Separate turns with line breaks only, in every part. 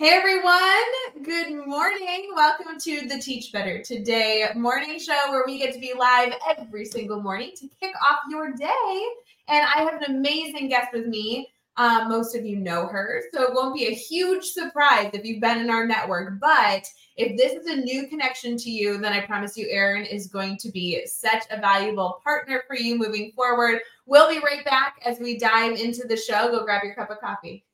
Hey everyone, good morning. Welcome to the Teach Better Today morning show where we get to be live every single morning to kick off your day. And I have an amazing guest with me. Um, most of you know her, so it won't be a huge surprise if you've been in our network. But if this is a new connection to you, then I promise you, Erin is going to be such a valuable partner for you moving forward. We'll be right back as we dive into the show. Go grab your cup of coffee.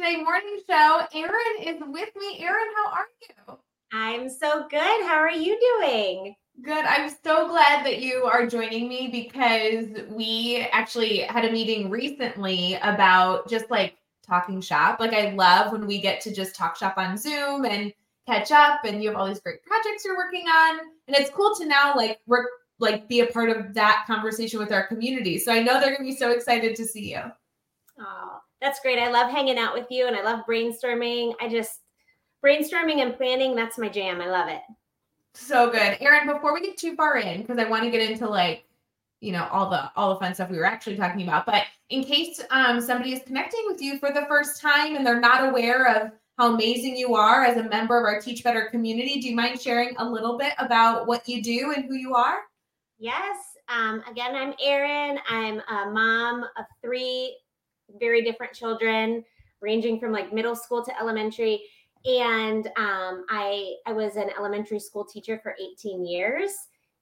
Today morning show. Erin is with me. Erin, how are you?
I'm so good. How are you doing?
Good. I'm so glad that you are joining me because we actually had a meeting recently about just like talking shop. Like I love when we get to just talk shop on Zoom and catch up and you have all these great projects you're working on. And it's cool to now like work like be a part of that conversation with our community. So I know they're going to be so excited to see you.
Oh, that's great. I love hanging out with you and I love brainstorming. I just brainstorming and planning, that's my jam. I love it.
So good. Erin, before we get too far in because I want to get into like you know all the all the fun stuff we were actually talking about but in case um, somebody is connecting with you for the first time and they're not aware of how amazing you are as a member of our teach better community do you mind sharing a little bit about what you do and who you are
Yes. Um, again, I'm Erin. I'm a mom of three very different children, ranging from like middle school to elementary. And um, I I was an elementary school teacher for 18 years.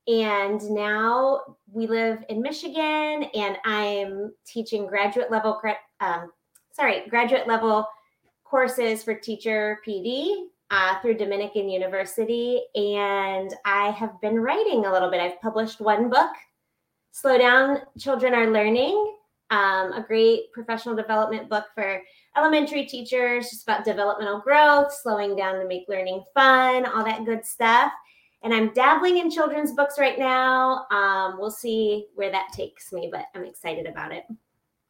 And now we live in Michigan, and I'm teaching graduate level, um, sorry, graduate level courses for teacher PD uh, through Dominican University, and I have been writing a little bit. I've published one book, Slow Down Children Are Learning, um, a great professional development book for elementary teachers, just about developmental growth, slowing down to make learning fun, all that good stuff. And I'm dabbling in children's books right now. Um, we'll see where that takes me, but I'm excited about it.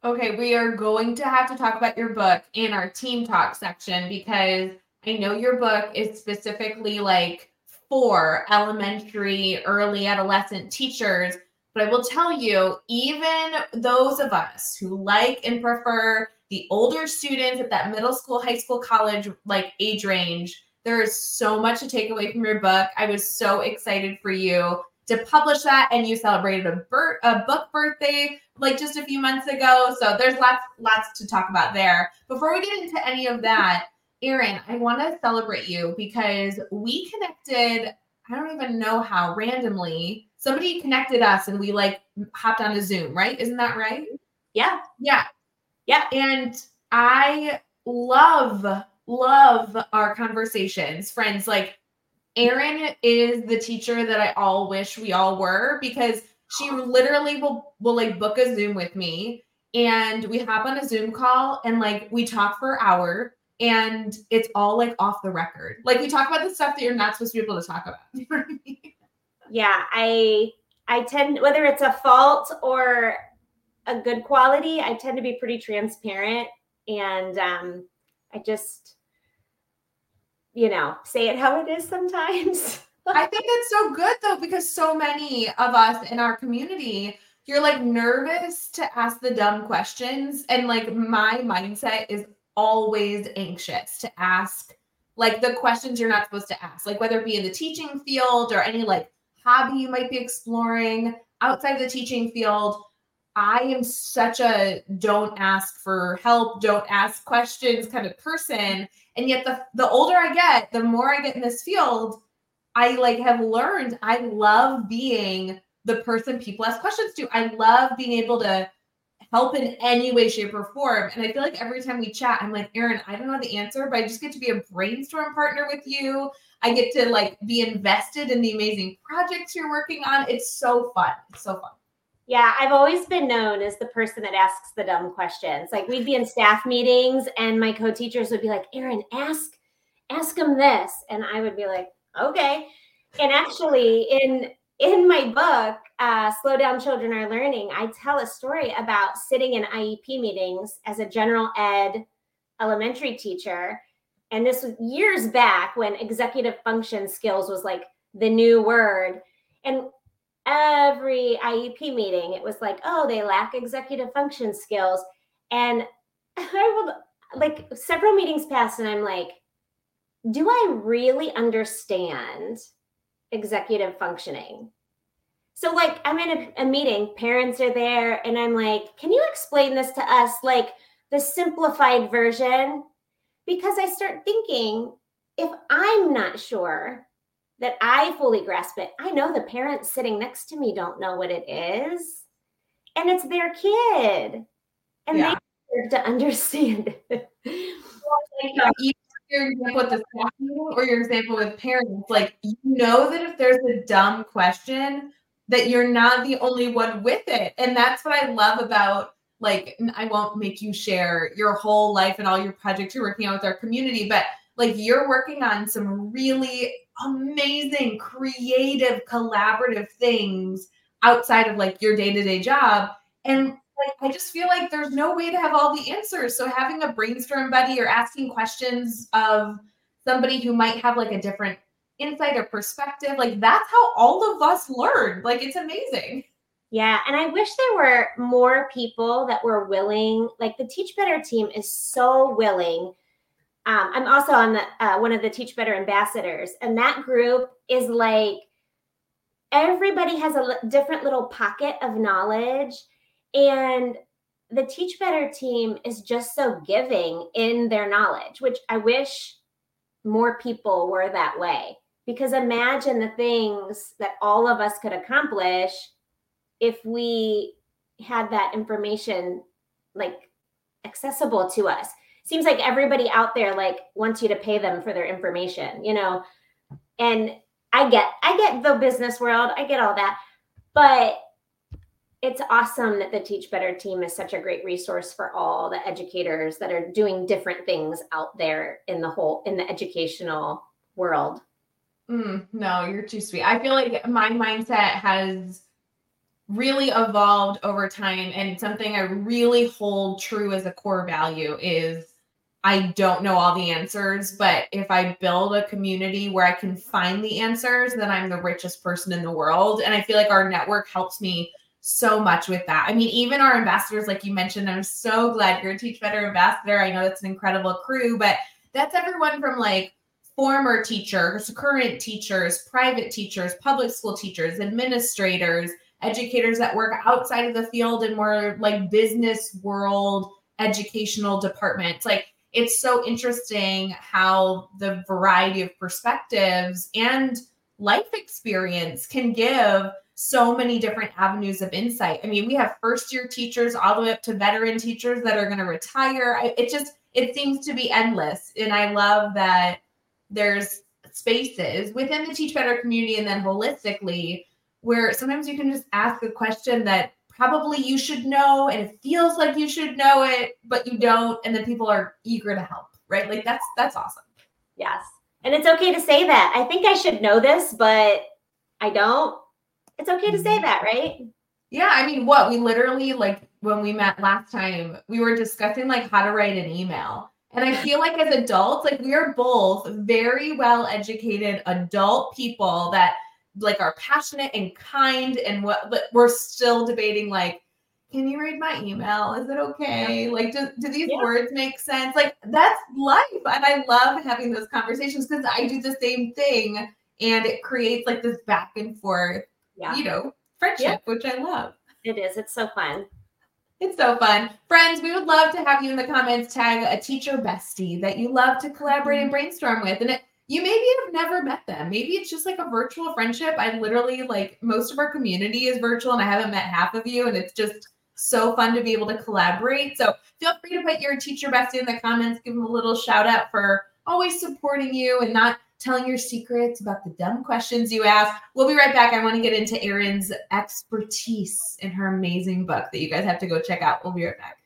Okay, we are going to have to talk about your book in our team talk section because I know your book is specifically like for elementary, early adolescent teachers, but I will tell you, even those of us who like and prefer the older students at that middle school, high school, college like age range, there is so much to take away from your book. I was so excited for you to publish that and you celebrated a, bir- a book birthday like just a few months ago so there's lots lots to talk about there before we get into any of that Erin, I want to celebrate you because we connected. I don't even know how randomly somebody connected us and we like hopped on a Zoom, right? Isn't that right?
Yeah.
Yeah.
Yeah.
And I love, love our conversations. Friends, like Erin is the teacher that I all wish we all were because she literally will will like book a Zoom with me and we hop on a Zoom call and like we talk for an hour and it's all like off the record. Like we talk about the stuff that you're not supposed to be able to talk about.
Yeah, I I tend whether it's a fault or a good quality, I tend to be pretty transparent and um I just you know, say it how it is sometimes.
I think it's so good though because so many of us in our community you're like nervous to ask the dumb questions and like my mindset is always anxious to ask like the questions you're not supposed to ask, like whether it be in the teaching field or any like hobby you might be exploring outside of the teaching field. I am such a don't ask for help, don't ask questions kind of person. And yet the the older I get, the more I get in this field, I like have learned I love being the person people ask questions to. I love being able to help in any way, shape, or form. And I feel like every time we chat, I'm like, Erin, I don't know the answer, but I just get to be a brainstorm partner with you. I get to like be invested in the amazing projects you're working on. It's so fun. It's so fun.
Yeah, I've always been known as the person that asks the dumb questions. Like we'd be in staff meetings and my co-teachers would be like, "Erin, ask ask them this." And I would be like, "Okay." And actually in in my book, uh, Slow Down Children Are Learning, I tell a story about sitting in IEP meetings as a general ed elementary teacher. And this was years back when executive function skills was like the new word. And every IEP meeting, it was like, oh, they lack executive function skills. And I will, like, several meetings passed, and I'm like, do I really understand executive functioning? So, like, I'm in a, a meeting, parents are there, and I'm like, can you explain this to us, like the simplified version? Because I start thinking, if I'm not sure that I fully grasp it. I know the parents sitting next to me don't know what it is, and it's their kid, and yeah. they deserve to understand it.
Well, like, your example with the staff or your example with parents, like you know that if there's a dumb question, that you're not the only one with it, and that's what I love about like I won't make you share your whole life and all your projects you're working on with our community, but like you're working on some really amazing, creative, collaborative things outside of like your day to day job. And like, I just feel like there's no way to have all the answers. So having a brainstorm buddy or asking questions of somebody who might have like a different insight or perspective, like that's how all of us learn. Like it's amazing.
Yeah, and I wish there were more people that were willing. Like the Teach Better team is so willing um, I'm also on the uh, one of the Teach Better ambassadors, and that group is like everybody has a l- different little pocket of knowledge, and the Teach Better team is just so giving in their knowledge, which I wish more people were that way. Because imagine the things that all of us could accomplish if we had that information like accessible to us seems like everybody out there like wants you to pay them for their information, you know. And I get I get the business world, I get all that. But it's awesome that the Teach Better team is such a great resource for all the educators that are doing different things out there in the whole in the educational world.
Mm, no, you're too sweet. I feel like my mindset has really evolved over time and something I really hold true as a core value is I don't know all the answers, but if I build a community where I can find the answers, then I'm the richest person in the world. And I feel like our network helps me so much with that. I mean, even our ambassadors, like you mentioned, I'm so glad you're a Teach Better ambassador. I know that's an incredible crew, but that's everyone from like former teachers, current teachers, private teachers, public school teachers, administrators, educators that work outside of the field and more like business world educational departments. Like it's so interesting how the variety of perspectives and life experience can give so many different avenues of insight. I mean, we have first year teachers all the way up to veteran teachers that are going to retire. It just it seems to be endless, and I love that there's spaces within the Teach Better community and then holistically where sometimes you can just ask a question that probably you should know and it feels like you should know it but you don't and then people are eager to help right? Like that's that's awesome.
Yes. And it's okay to say that. I think i should know this but i don't it's okay to say mm-hmm. that right?
Yeah i mean what we literally like when we met last time we were discussing like how to write an email. And i feel like as adults like we are both very well educated adult people that like are passionate and kind and what but we're still debating like can you read my email? Is it okay? Like do, do these yeah. words make sense? Like that's life and i love having those conversations because i do the same thing and it creates like this back and forth yeah. you know friendship yeah. which i love
it is it's so fun
it's so fun. Friends, we would love to have you in the comments tag a teacher bestie that you love to collaborate and mm-hmm. brainstorm with. And it, you maybe have never met them. Maybe it's just like a virtual friendship. I literally like most of our community is virtual and I haven't met half of you. And it's just so fun to be able to collaborate. So feel free to put your teacher bestie in the comments, give them a little shout out for always supporting you and not telling your secrets about the dumb questions you ask. We'll be right back. I want to get into Erin's expertise in her amazing book that you guys have to go check out. We'll be right back.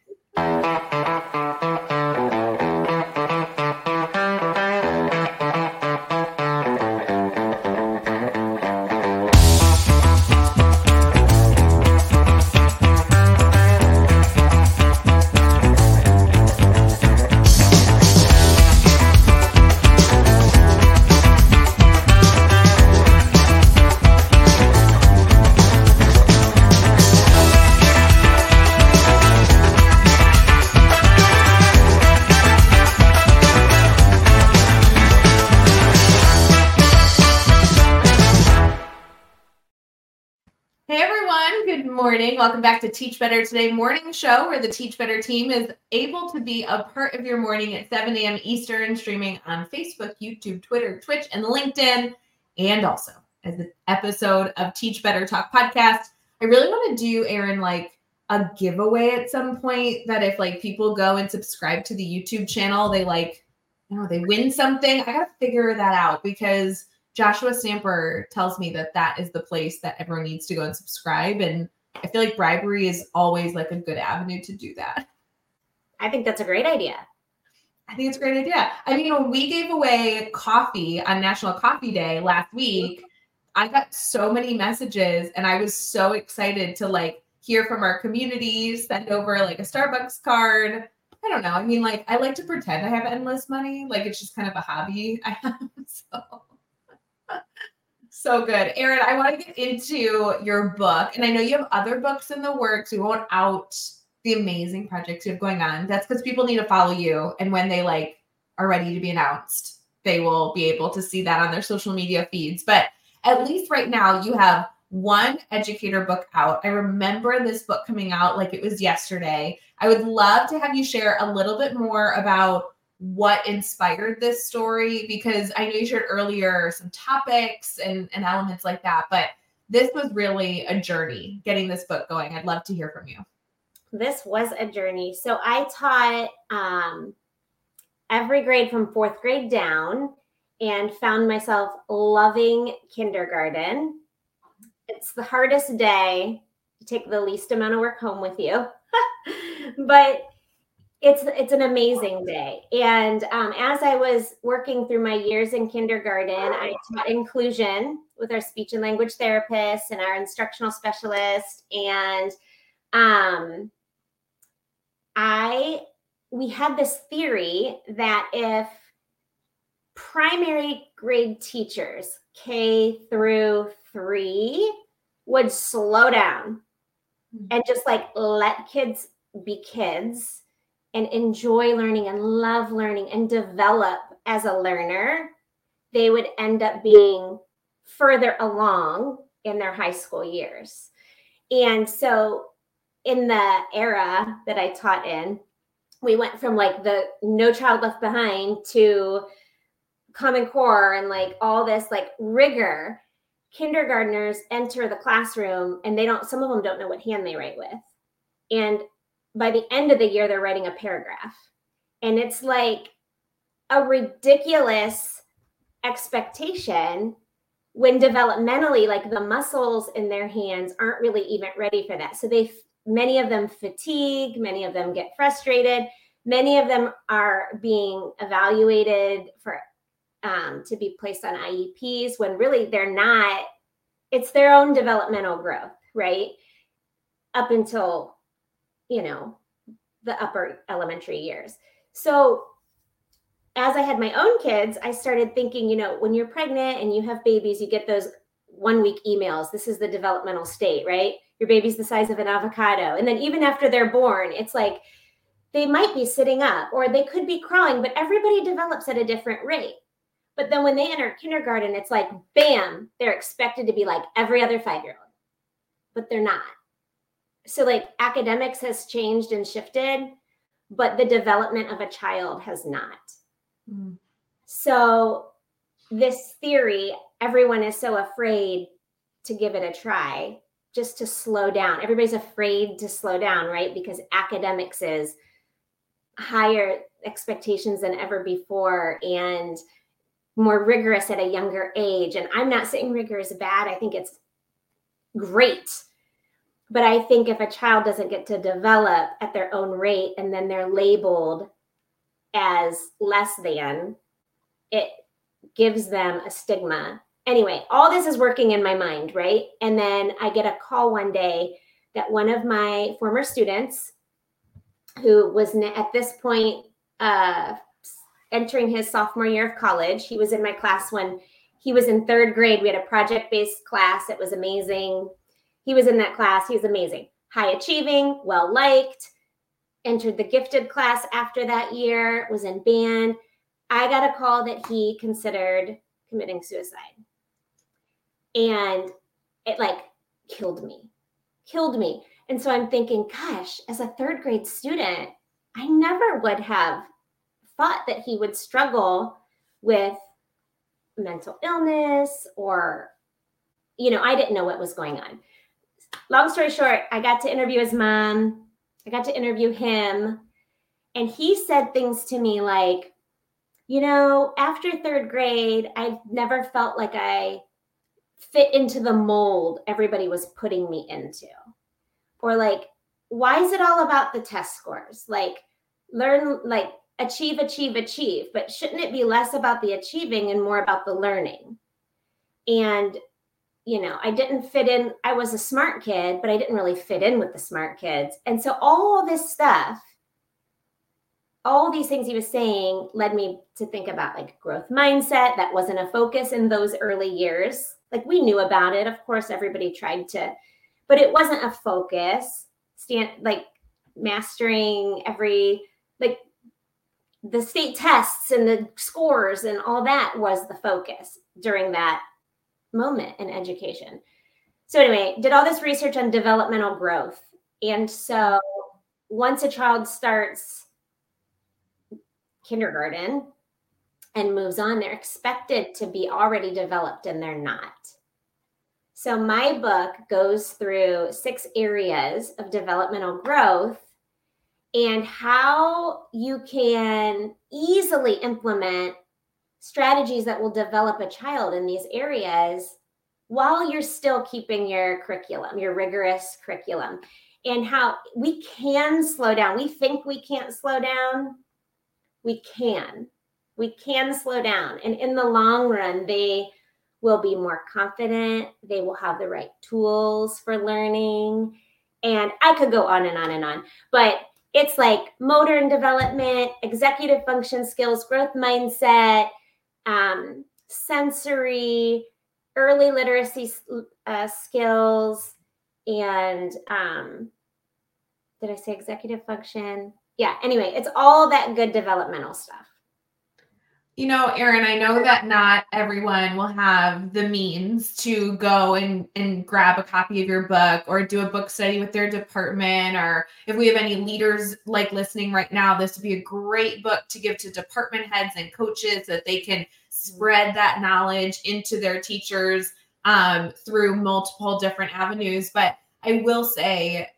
Morning. Welcome back to Teach Better Today morning show, where the Teach Better team is able to be a part of your morning at 7 a.m. Eastern, streaming on Facebook, YouTube, Twitter, Twitch, and LinkedIn, and also as an episode of Teach Better Talk podcast. I really want to do, Erin, like a giveaway at some point that if like people go and subscribe to the YouTube channel, they like, you know, they win something. I got to figure that out because Joshua Stamper tells me that that is the place that everyone needs to go and subscribe. And I feel like bribery is always like a good avenue to do that.
I think that's a great idea.
I think it's a great idea. I mean, when we gave away coffee on National Coffee Day last week, I got so many messages and I was so excited to like hear from our community, send over like a Starbucks card. I don't know. I mean, like I like to pretend I have endless money. Like it's just kind of a hobby I have. So so good. Erin, I want to get into your book. And I know you have other books in the works. We won't out the amazing projects you have going on. That's because people need to follow you. And when they like are ready to be announced, they will be able to see that on their social media feeds. But at least right now, you have one educator book out. I remember this book coming out like it was yesterday. I would love to have you share a little bit more about what inspired this story because I know you shared earlier some topics and, and elements like that, but this was really a journey getting this book going. I'd love to hear from you.
This was a journey. So I taught um, every grade from fourth grade down and found myself loving kindergarten. It's the hardest day to take the least amount of work home with you. but it's it's an amazing day and um, as i was working through my years in kindergarten i taught inclusion with our speech and language therapist and our instructional specialist and um, i we had this theory that if primary grade teachers k through three would slow down hmm. and just like let kids be kids and enjoy learning and love learning and develop as a learner, they would end up being further along in their high school years. And so, in the era that I taught in, we went from like the No Child Left Behind to Common Core and like all this like rigor. Kindergartners enter the classroom and they don't, some of them don't know what hand they write with. And by the end of the year, they're writing a paragraph. And it's like a ridiculous expectation when developmentally, like the muscles in their hands aren't really even ready for that. So they, many of them fatigue, many of them get frustrated, many of them are being evaluated for um, to be placed on IEPs when really they're not. It's their own developmental growth, right? Up until you know, the upper elementary years. So as I had my own kids, I started thinking, you know, when you're pregnant and you have babies, you get those one week emails. This is the developmental state, right? Your baby's the size of an avocado. And then even after they're born, it's like they might be sitting up or they could be crawling, but everybody develops at a different rate. But then when they enter kindergarten, it's like, bam, they're expected to be like every other five year old, but they're not so like academics has changed and shifted but the development of a child has not mm. so this theory everyone is so afraid to give it a try just to slow down everybody's afraid to slow down right because academics is higher expectations than ever before and more rigorous at a younger age. And I'm not saying rigor is bad, I think it's great. But I think if a child doesn't get to develop at their own rate and then they're labeled as less than, it gives them a stigma. Anyway, all this is working in my mind, right? And then I get a call one day that one of my former students, who was at this point uh, entering his sophomore year of college, he was in my class when he was in third grade. We had a project based class. It was amazing. He was in that class. He was amazing, high achieving, well liked. Entered the gifted class after that year, was in band. I got a call that he considered committing suicide. And it like killed me, killed me. And so I'm thinking, gosh, as a third grade student, I never would have thought that he would struggle with mental illness or, you know, I didn't know what was going on. Long story short, I got to interview his mom, I got to interview him, and he said things to me like, you know, after third grade, I've never felt like I fit into the mold everybody was putting me into. Or like, why is it all about the test scores? Like, learn, like, achieve, achieve, achieve. But shouldn't it be less about the achieving and more about the learning? And, you know, I didn't fit in. I was a smart kid, but I didn't really fit in with the smart kids. And so all this stuff all these things he was saying led me to think about like growth mindset that wasn't a focus in those early years like we knew about it of course everybody tried to but it wasn't a focus stand like mastering every like the state tests and the scores and all that was the focus during that moment in education so anyway did all this research on developmental growth and so once a child starts kindergarten and moves on, they're expected to be already developed and they're not. So, my book goes through six areas of developmental growth and how you can easily implement strategies that will develop a child in these areas while you're still keeping your curriculum, your rigorous curriculum, and how we can slow down. We think we can't slow down, we can. We can slow down. And in the long run, they will be more confident. They will have the right tools for learning. And I could go on and on and on. But it's like motor and development, executive function skills, growth mindset, um, sensory, early literacy uh, skills, and um, did I say executive function? yeah, anyway, it's all that good developmental stuff.
You know, Erin, I know that not everyone will have the means to go and, and grab a copy of your book or do a book study with their department. Or if we have any leaders like listening right now, this would be a great book to give to department heads and coaches so that they can spread that knowledge into their teachers um, through multiple different avenues. But I will say,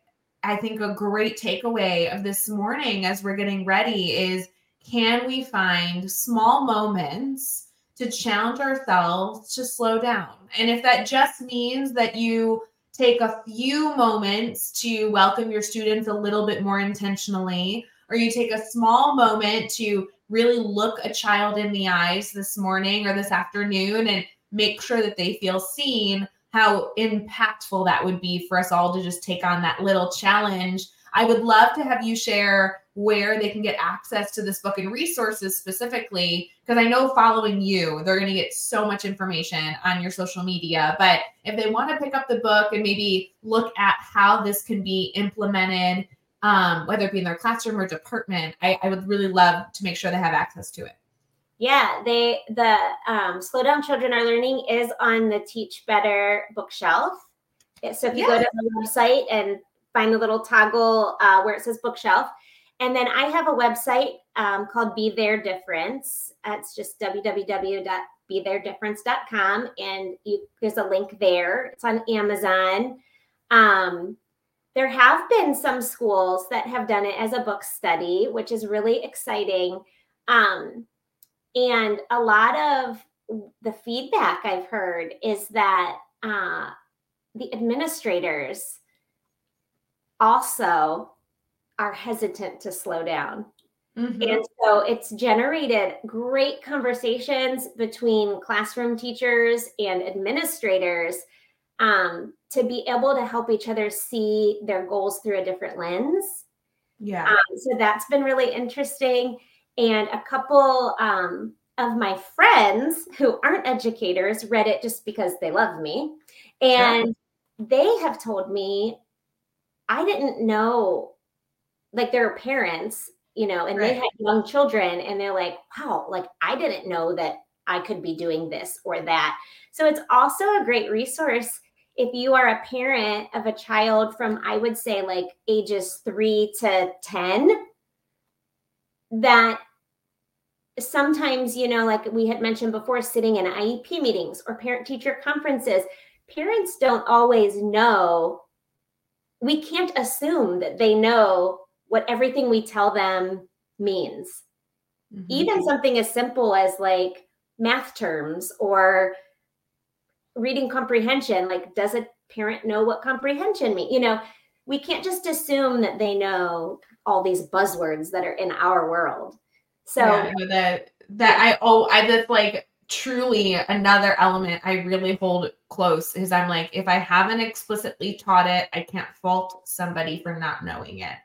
I think a great takeaway of this morning as we're getting ready is can we find small moments to challenge ourselves to slow down? And if that just means that you take a few moments to welcome your students a little bit more intentionally, or you take a small moment to really look a child in the eyes this morning or this afternoon and make sure that they feel seen how impactful that would be for us all to just take on that little challenge. I would love to have you share where they can get access to this book and resources specifically, because I know following you, they're going to get so much information on your social media. But if they want to pick up the book and maybe look at how this can be implemented, um, whether it be in their classroom or department, I, I would really love to make sure they have access to it.
Yeah, they the um, Slow Down Children Are Learning is on the Teach Better bookshelf. So if you go to the website and find the little toggle uh, where it says bookshelf, and then I have a website um, called Be Their Difference. It's just www.betheirdifference.com, and you, there's a link there. It's on Amazon. Um, there have been some schools that have done it as a book study, which is really exciting. Um, and a lot of the feedback I've heard is that uh, the administrators also are hesitant to slow down. Mm-hmm. And so it's generated great conversations between classroom teachers and administrators um, to be able to help each other see their goals through a different lens.
Yeah. Um,
so that's been really interesting. And a couple um, of my friends who aren't educators read it just because they love me. And sure. they have told me, I didn't know, like their parents, you know, and right. they had young children, and they're like, wow, like I didn't know that I could be doing this or that. So it's also a great resource if you are a parent of a child from, I would say, like ages three to 10, that sometimes, you know, like we had mentioned before, sitting in IEP meetings or parent teacher conferences, parents don't always know. We can't assume that they know what everything we tell them means. Mm-hmm. Even something as simple as like math terms or reading comprehension like does a parent know what comprehension means you know we can't just assume that they know all these buzzwords that are in our world so yeah,
that that i oh i just like truly another element i really hold close is i'm like if i haven't explicitly taught it i can't fault somebody for not knowing it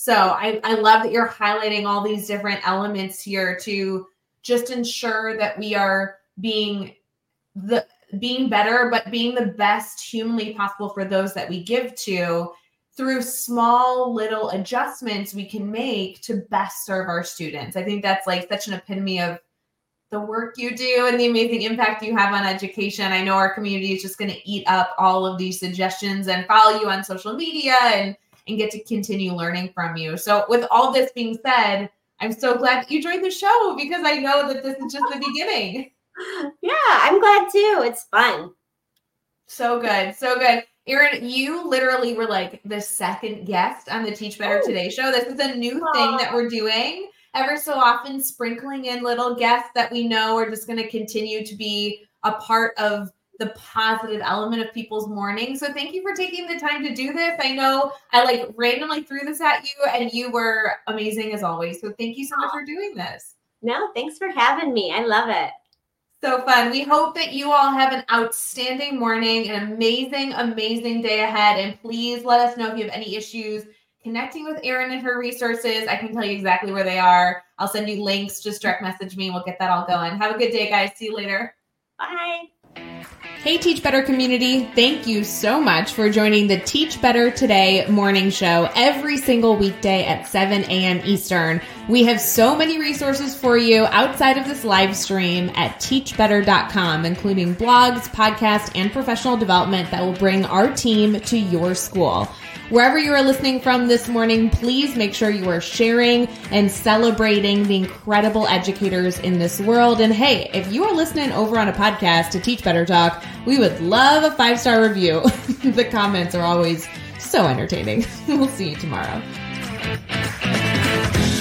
so i i love that you're highlighting all these different elements here to just ensure that we are being the being better, but being the best humanly possible for those that we give to through small little adjustments we can make to best serve our students. I think that's like such an epitome of the work you do and the amazing impact you have on education. I know our community is just going to eat up all of these suggestions and follow you on social media and and get to continue learning from you. So with all this being said, I'm so glad that you joined the show because I know that this is just the beginning
yeah, I'm glad too. It's fun.
So good. So good. Erin, you literally were like the second guest on the Teach Better oh. Today show. This is a new Aww. thing that we're doing. Ever so often, sprinkling in little guests that we know are just going to continue to be a part of the positive element of people's morning. So thank you for taking the time to do this. I know I like randomly threw this at you and you were amazing as always. So thank you so much for doing this.
No, thanks for having me. I love it.
So fun. We hope that you all have an outstanding morning, an amazing, amazing day ahead. And please let us know if you have any issues connecting with Erin and her resources. I can tell you exactly where they are. I'll send you links. Just direct message me and we'll get that all going. Have a good day, guys. See you later.
Bye.
Hey, Teach Better community. Thank you so much for joining the Teach Better Today morning show every single weekday at 7 a.m. Eastern. We have so many resources for you outside of this live stream at teachbetter.com, including blogs, podcasts, and professional development that will bring our team to your school. Wherever you are listening from this morning, please make sure you are sharing and celebrating the incredible educators in this world. And hey, if you are listening over on a podcast to Teach Better Talk, we would love a five star review. the comments are always so entertaining. we'll see you tomorrow.